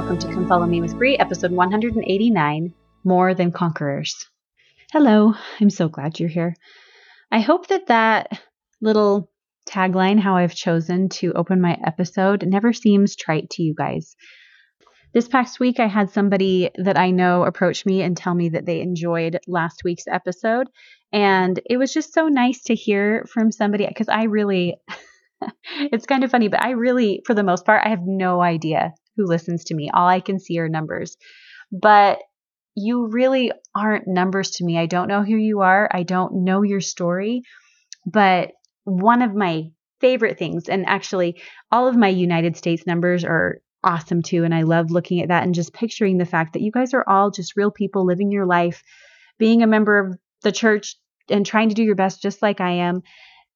Welcome to Come Follow Me with Bree, episode 189 More Than Conquerors. Hello, I'm so glad you're here. I hope that that little tagline, how I've chosen to open my episode, never seems trite to you guys. This past week, I had somebody that I know approach me and tell me that they enjoyed last week's episode. And it was just so nice to hear from somebody because I really, it's kind of funny, but I really, for the most part, I have no idea who listens to me. All I can see are numbers. But you really aren't numbers to me. I don't know who you are. I don't know your story. But one of my favorite things, and actually, all of my United States numbers are awesome too. And I love looking at that and just picturing the fact that you guys are all just real people living your life, being a member of the church and trying to do your best just like I am.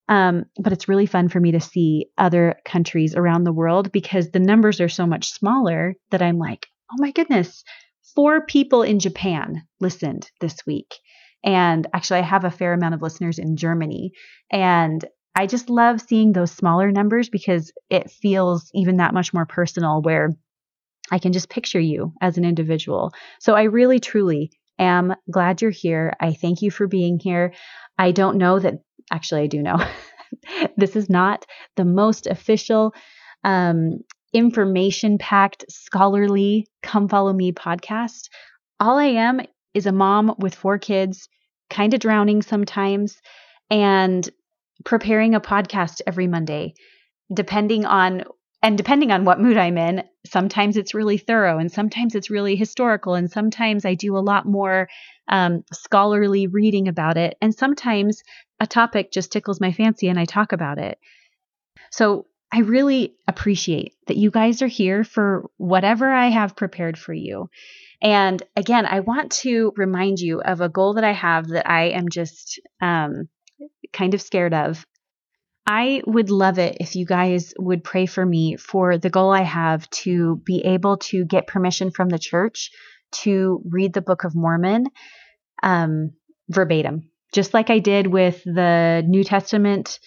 Um, but it's really fun for me to see other countries around the world because the numbers are so much smaller that I'm like, oh my goodness, four people in Japan listened this week. And actually, I have a fair amount of listeners in Germany. And I just love seeing those smaller numbers because it feels even that much more personal where I can just picture you as an individual. So I really, truly am glad you're here. I thank you for being here. I don't know that, actually, I do know. this is not the most official, um, information packed, scholarly, come follow me podcast. All I am is a mom with four kids, kind of drowning sometimes, and preparing a podcast every Monday, depending on and depending on what mood I'm in, sometimes it's really thorough and sometimes it's really historical. And sometimes I do a lot more um, scholarly reading about it. And sometimes a topic just tickles my fancy and I talk about it. So I really appreciate that you guys are here for whatever I have prepared for you. And again, I want to remind you of a goal that I have that I am just um, kind of scared of I would love it if you guys would pray for me for the goal I have to be able to get permission from the church to read the Book of Mormon um, verbatim, just like I did with the New Testament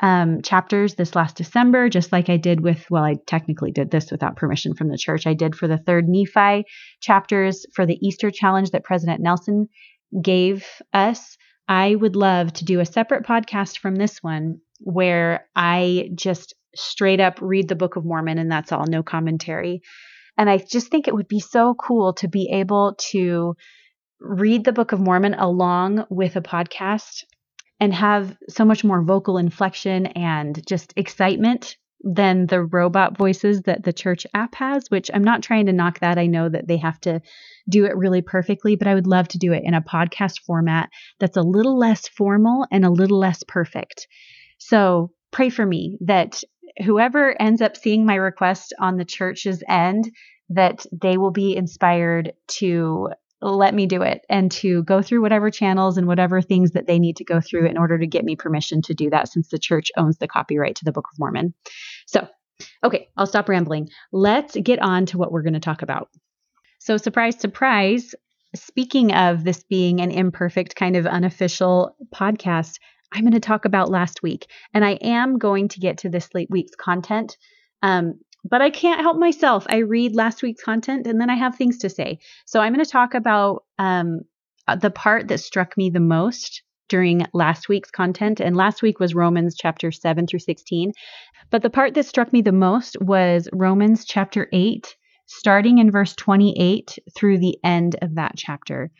um, chapters this last December, just like I did with, well, I technically did this without permission from the church. I did for the third Nephi chapters for the Easter challenge that President Nelson gave us. I would love to do a separate podcast from this one where I just straight up read the Book of Mormon and that's all, no commentary. And I just think it would be so cool to be able to read the Book of Mormon along with a podcast and have so much more vocal inflection and just excitement than the robot voices that the church app has, which I'm not trying to knock that. I know that they have to do it really perfectly, but I would love to do it in a podcast format that's a little less formal and a little less perfect. So pray for me that whoever ends up seeing my request on the church's end, that they will be inspired to let me do it and to go through whatever channels and whatever things that they need to go through in order to get me permission to do that since the church owns the copyright to the Book of Mormon. So, okay, I'll stop rambling. Let's get on to what we're going to talk about. So, surprise, surprise, speaking of this being an imperfect, kind of unofficial podcast, I'm going to talk about last week. And I am going to get to this late week's content. Um, but I can't help myself. I read last week's content and then I have things to say. So I'm going to talk about um, uh, the part that struck me the most during last week's content. And last week was Romans chapter 7 through 16. But the part that struck me the most was Romans chapter 8, starting in verse 28 through the end of that chapter.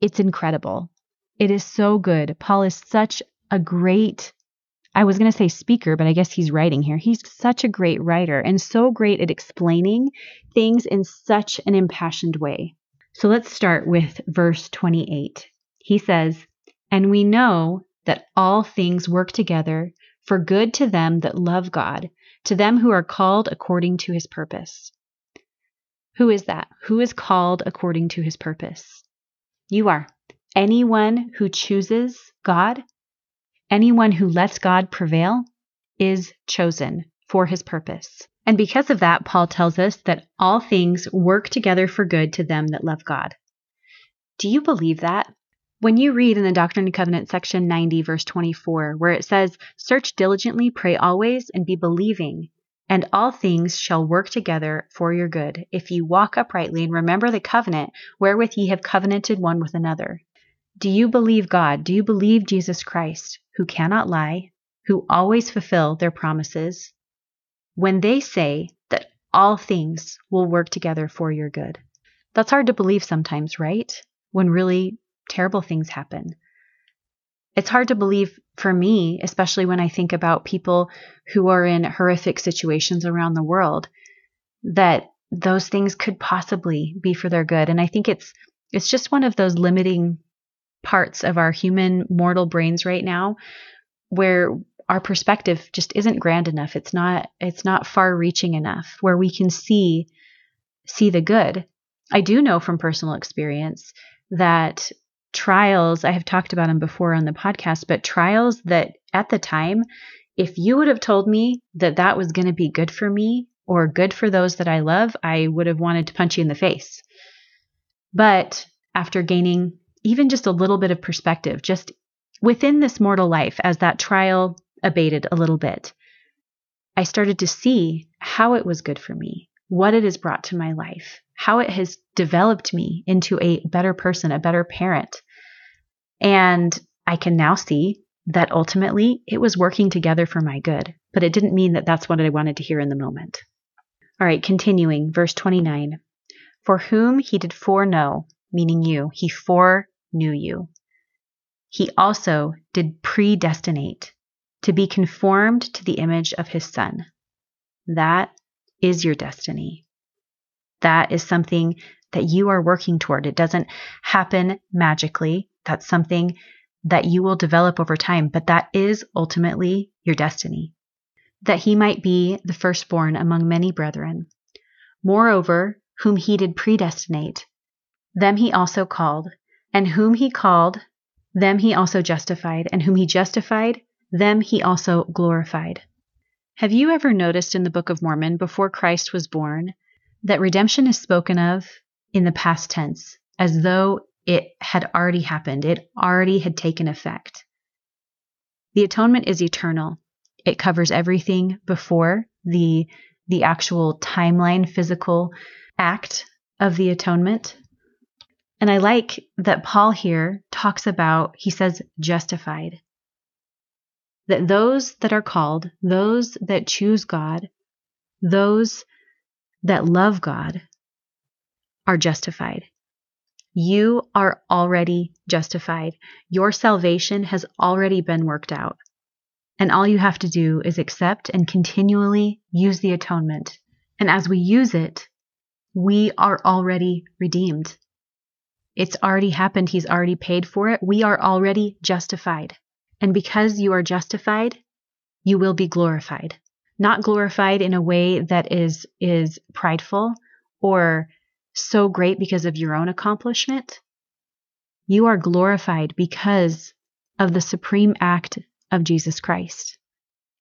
It's incredible. It is so good. Paul is such a great I was going to say speaker, but I guess he's writing here. He's such a great writer and so great at explaining things in such an impassioned way. So let's start with verse 28. He says, And we know that all things work together for good to them that love God, to them who are called according to his purpose. Who is that? Who is called according to his purpose? You are. Anyone who chooses God, anyone who lets God prevail, is chosen for his purpose. And because of that, Paul tells us that all things work together for good to them that love God. Do you believe that? When you read in the Doctrine and Covenant section 90, verse 24, where it says, Search diligently, pray always, and be believing, and all things shall work together for your good, if ye walk uprightly and remember the covenant wherewith ye have covenanted one with another. Do you believe God? Do you believe Jesus Christ, who cannot lie, who always fulfill their promises? When they say that all things will work together for your good. That's hard to believe sometimes, right? When really terrible things happen. It's hard to believe for me, especially when I think about people who are in horrific situations around the world, that those things could possibly be for their good. And I think it's it's just one of those limiting parts of our human mortal brains right now where our perspective just isn't grand enough. It's not it's not far reaching enough where we can see see the good. I do know from personal experience that trials, I have talked about them before on the podcast, but trials that at the time, if you would have told me that that was going to be good for me or good for those that I love, I would have wanted to punch you in the face. But after gaining even just a little bit of perspective, just within this mortal life, as that trial abated a little bit, I started to see how it was good for me, what it has brought to my life, how it has developed me into a better person, a better parent. And I can now see that ultimately it was working together for my good, but it didn't mean that that's what I wanted to hear in the moment. All right, continuing, verse 29. For whom he did foreknow, meaning you, he foreknew you. He also did predestinate to be conformed to the image of his son. That is your destiny. That is something that you are working toward. It doesn't happen magically. That's something that you will develop over time, but that is ultimately your destiny. That he might be the firstborn among many brethren. Moreover, whom he did predestinate, them he also called, and whom he called, them he also justified, and whom he justified, them he also glorified. Have you ever noticed in the Book of Mormon, before Christ was born, that redemption is spoken of in the past tense as though it had already happened, it already had taken effect. The atonement is eternal. It covers everything before the the actual timeline physical act of the atonement. And I like that Paul here talks about he says justified. That those that are called, those that choose God, those that love God are justified. You are already justified. Your salvation has already been worked out. And all you have to do is accept and continually use the atonement. And as we use it, we are already redeemed. It's already happened. He's already paid for it. We are already justified. And because you are justified, you will be glorified not glorified in a way that is is prideful or so great because of your own accomplishment. You are glorified because of the supreme act of Jesus Christ.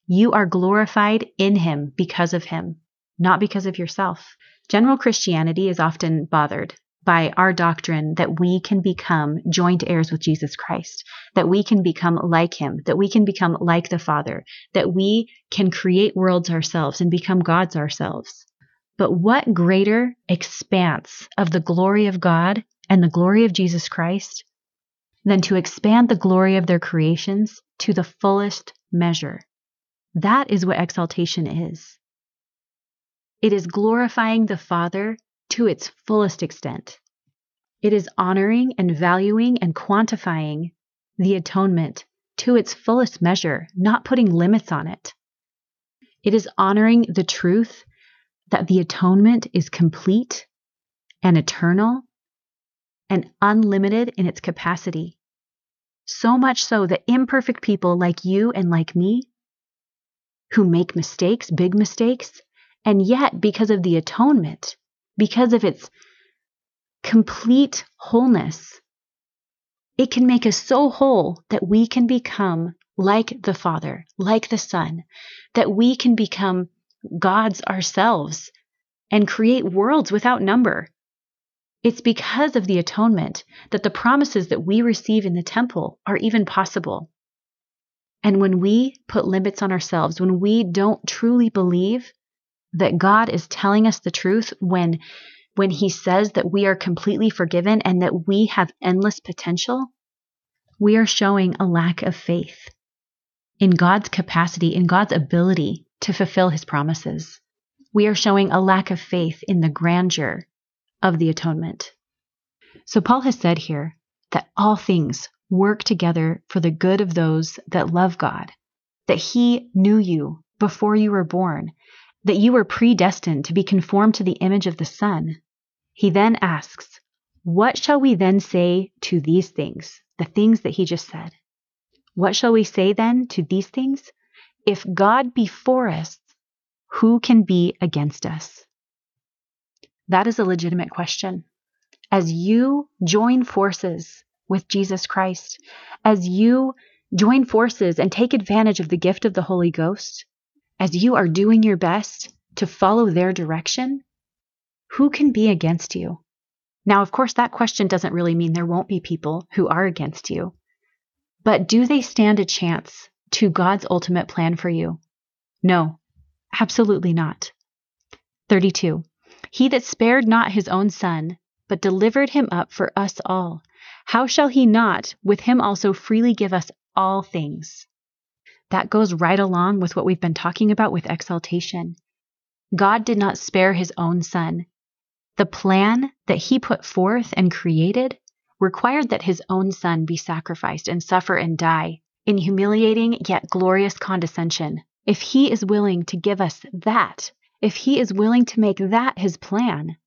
You are glorified in him because of him, not because of yourself. General Christianity is often bothered by our doctrine that we can become joint heirs with Jesus Christ, that we can become like him, that we can become like the Father, that we can create worlds ourselves and become gods ourselves. But what greater expanse of the glory of God and the glory of Jesus Christ than to expand the glory of their creations to the fullest measure? That is what exaltation is. It is glorifying the Father to its fullest extent. It is honoring and valuing and quantifying the atonement to its fullest measure, not putting limits on it. It is honoring the truth that the atonement is complete and eternal and unlimited in its capacity. So much so that imperfect people like you and like me, who make mistakes, big mistakes, and yet because of the atonement, because of its complete wholeness. It can make us so whole that we can become like the Father, like the Son, that we can become gods ourselves and create worlds without number. It's because of the atonement that the promises that we receive in the temple are even possible. And when we put limits on ourselves, when we don't truly believe that God is telling us the truth when when he says that we are completely forgiven and that we have endless potential, we are showing a lack of faith in God's capacity, in God's ability to fulfill his promises. We are showing a lack of faith in the grandeur of the atonement. So, Paul has said here that all things work together for the good of those that love God, that he knew you before you were born, that you were predestined to be conformed to the image of the Son. He then asks, What shall we then say to these things? The things that he just said. What shall we say then to these things? If God be for us, who can be against us? That is a legitimate question. As you join forces with Jesus Christ, as you join forces and take advantage of the gift of the Holy Ghost, as you are doing your best to follow their direction, who can be against you? Now, of course, that question doesn't really mean there won't be people who are against you. But do they stand a chance to God's ultimate plan for you? No, absolutely not. 32. He that spared not his own son, but delivered him up for us all, how shall he not with him also freely give us all things? That goes right along with what we've been talking about with exaltation. God did not spare his own son. The plan that he put forth and created required that his own son be sacrificed and suffer and die in humiliating yet glorious condescension. If he is willing to give us that, if he is willing to make that his plan,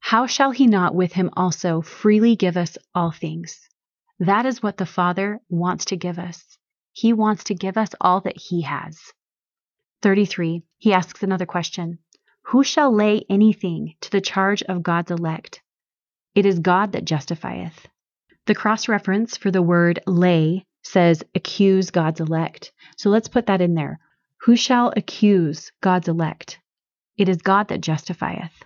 how shall he not with him also freely give us all things? That is what the Father wants to give us. He wants to give us all that He has. 33. He asks another question Who shall lay anything to the charge of God's elect? It is God that justifieth. The cross reference for the word lay says accuse God's elect. So let's put that in there. Who shall accuse God's elect? It is God that justifieth.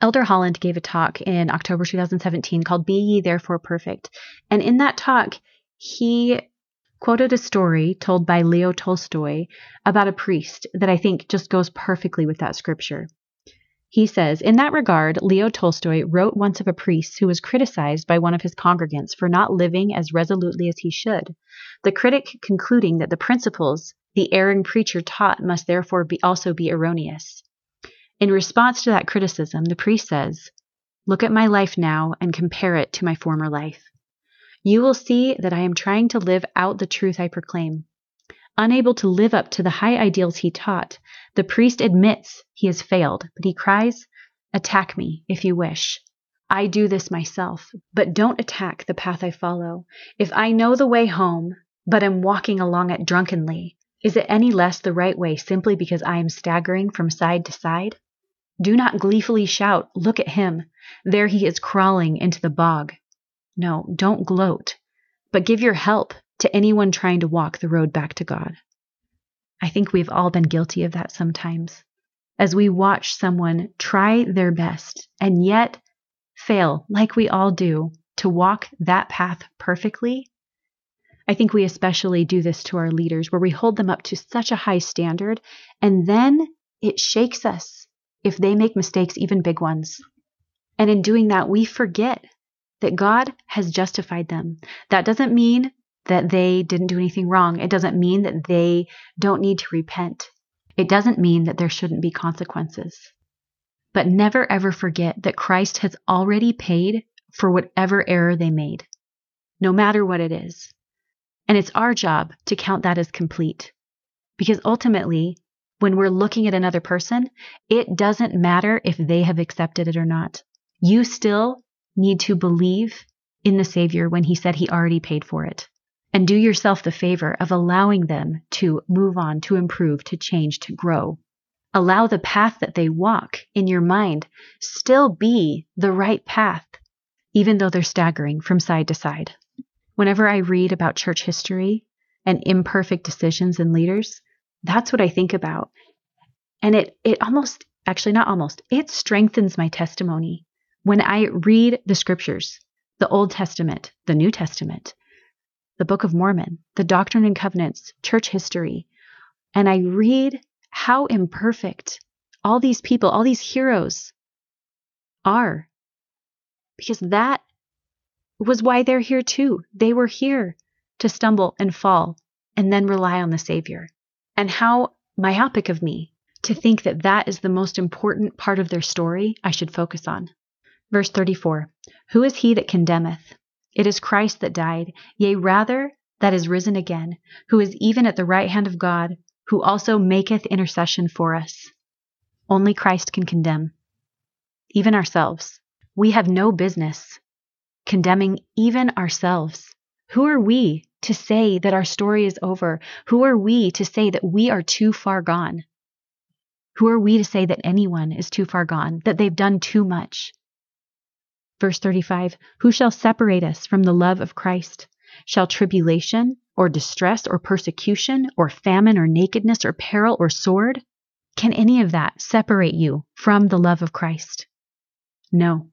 Elder Holland gave a talk in October 2017 called Be Ye Therefore Perfect. And in that talk, he quoted a story told by Leo Tolstoy about a priest that I think just goes perfectly with that scripture. He says, In that regard, Leo Tolstoy wrote once of a priest who was criticized by one of his congregants for not living as resolutely as he should, the critic concluding that the principles the erring preacher taught must therefore be also be erroneous. In response to that criticism, the priest says, Look at my life now and compare it to my former life you will see that I am trying to live out the truth I proclaim. Unable to live up to the high ideals he taught, the priest admits he has failed, but he cries, Attack me if you wish. I do this myself, but don't attack the path I follow. If I know the way home, but am walking along it drunkenly, is it any less the right way simply because I am staggering from side to side? Do not gleefully shout, Look at him! There he is crawling into the bog. No, don't gloat, but give your help to anyone trying to walk the road back to God. I think we've all been guilty of that sometimes. As we watch someone try their best and yet fail, like we all do, to walk that path perfectly, I think we especially do this to our leaders, where we hold them up to such a high standard, and then it shakes us if they make mistakes, even big ones. And in doing that, we forget that God has justified them. That doesn't mean that they didn't do anything wrong. It doesn't mean that they don't need to repent. It doesn't mean that there shouldn't be consequences. But never ever forget that Christ has already paid for whatever error they made, no matter what it is. And it's our job to count that as complete. Because ultimately, when we're looking at another person, it doesn't matter if they have accepted it or not. You still need to believe in the Savior when He said He already paid for it. And do yourself the favor of allowing them to move on, to improve, to change, to grow. Allow the path that they walk in your mind still be the right path, even though they're staggering from side to side. Whenever I read about church history and imperfect decisions and leaders, that's what I think about. And it, it almost, actually, not almost, it strengthens my testimony when I read the scriptures, the Old Testament, the New Testament, the Book of Mormon, the Doctrine and Covenants, church history, and I read how imperfect all these people, all these heroes are. Because that was why they're here too. They were here to stumble and fall and then rely on the Savior. And how myopic of me to think that that is the most important part of their story I should focus on. Verse 34 Who is he that condemneth? It is Christ that died, yea, rather, that is risen again, who is even at the right hand of God, who also maketh intercession for us. Only Christ can condemn, even ourselves. We have no business condemning even ourselves. Who are we to say that our story is over? Who are we to say that we are too far gone? Who are we to say that anyone is too far gone, that they've done too much? Verse 35 Who shall separate us from the love of Christ? Shall tribulation, or distress, or persecution, or famine, or nakedness, or peril, or sword? Can any of that separate you from the love of Christ? No.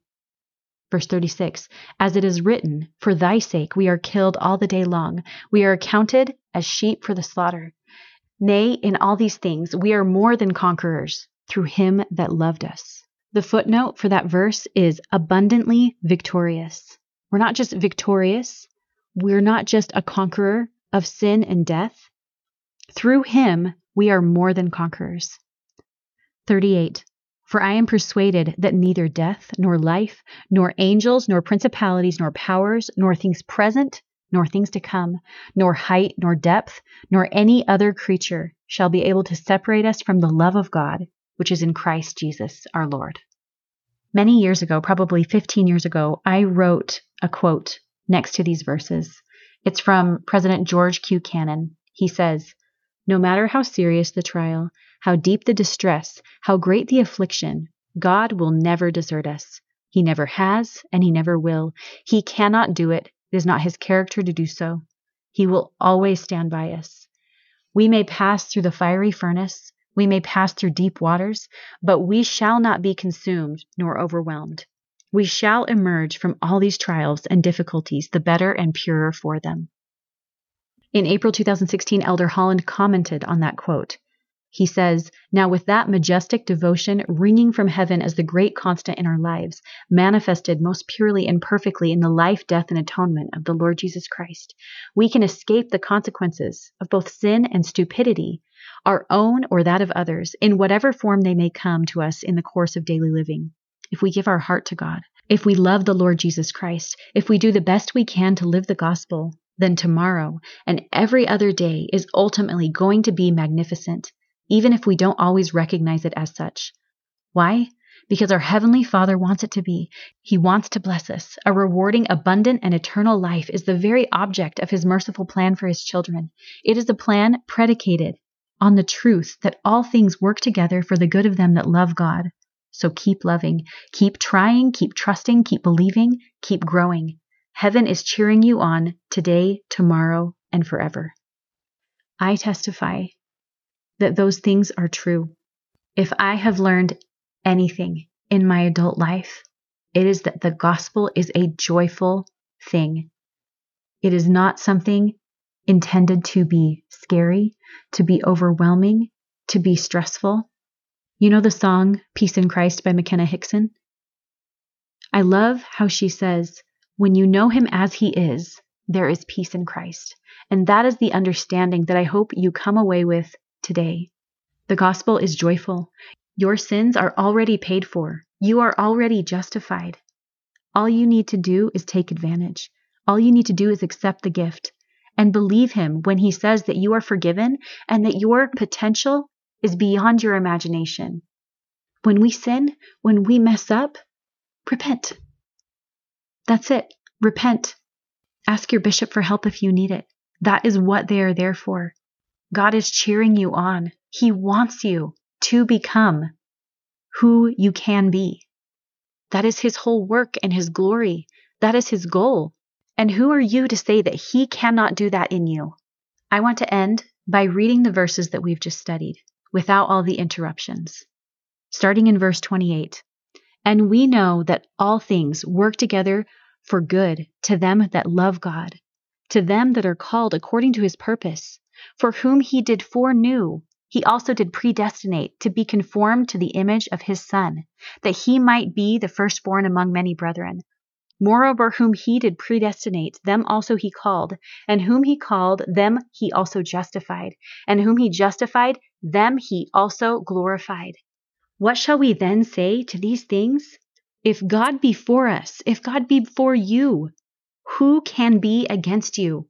Verse 36 As it is written, For thy sake we are killed all the day long, we are accounted as sheep for the slaughter. Nay, in all these things we are more than conquerors through him that loved us. The footnote for that verse is abundantly victorious. We're not just victorious, we're not just a conqueror of sin and death. Through him, we are more than conquerors. 38. For I am persuaded that neither death, nor life, nor angels, nor principalities, nor powers, nor things present, nor things to come, nor height, nor depth, nor any other creature shall be able to separate us from the love of God which is in Christ Jesus our Lord. Many years ago, probably 15 years ago, I wrote a quote next to these verses. It's from President George Q. Cannon. He says, No matter how serious the trial, how deep the distress, how great the affliction, God will never desert us. He never has, and he never will. He cannot do it. It is not his character to do so. He will always stand by us. We may pass through the fiery furnace, we may pass through deep waters, but we shall not be consumed nor overwhelmed. We shall emerge from all these trials and difficulties the better and purer for them. In April 2016, Elder Holland commented on that quote. He says, Now, with that majestic devotion ringing from heaven as the great constant in our lives, manifested most purely and perfectly in the life, death, and atonement of the Lord Jesus Christ, we can escape the consequences of both sin and stupidity, our own or that of others, in whatever form they may come to us in the course of daily living. If we give our heart to God, if we love the Lord Jesus Christ, if we do the best we can to live the gospel, then tomorrow and every other day is ultimately going to be magnificent even if we don't always recognize it as such. Why? Because our Heavenly Father wants it to be. He wants to bless us. A rewarding, abundant, and eternal life is the very object of His merciful plan for His children. It is a plan predicated on the truth that all things work together for the good of them that love God. So keep loving, keep trying, keep trusting, keep believing, keep growing. Heaven is cheering you on today, tomorrow, and forever. I testify that those things are true. If I have learned anything in my adult life, it is that the gospel is a joyful thing. It is not something intended to be scary, to be overwhelming, to be stressful. You know the song Peace in Christ by McKenna Hickson? I love how she says, When you know him as he is, there is peace in Christ. And that is the understanding that I hope you come away with today. The gospel is joyful. Your sins are already paid for. You are already justified. All you need to do is take advantage. All you need to do is accept the gift and believe Him when He says that you are forgiven and that your potential is beyond your imagination. When we sin, when we mess up, repent. That's it. Repent. Ask your bishop for help if you need it. That is what they are there for. God is cheering you on. He wants you to become who you can be. That is His whole work and His glory. That is His goal. And who are you to say that He cannot do that in you? I want to end by reading the verses that we've just studied without all the interruptions. Starting in verse 28. And we know that all things work together for good to them that love God, to them that are called according to his purpose for whom he did foreknew, he also did predestinate to be conformed to the image of his Son, that he might be the firstborn among many brethren. Moreover, whom he did predestinate, them also he called, and whom he called, them he also justified, and whom he justified, them he also glorified. What shall we then say to these things? If God be for us, if God be for you, who can be against you?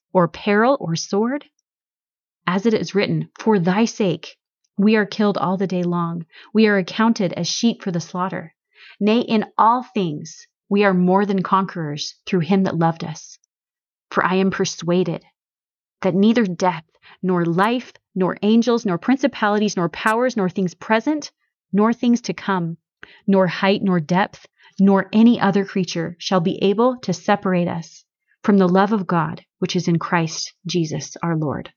or peril, or sword? As it is written, For thy sake we are killed all the day long, we are accounted as sheep for the slaughter. Nay, in all things we are more than conquerors through him that loved us. For I am persuaded that neither death, nor life, nor angels, nor principalities, nor powers, nor things present, nor things to come, nor height, nor depth, nor any other creature shall be able to separate us from the love of God which is in Christ Jesus our Lord.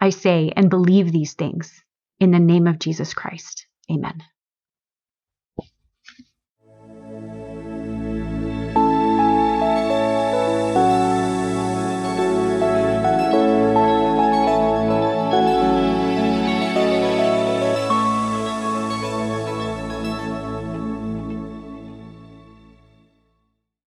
I say and believe these things in the name of Jesus Christ. Amen.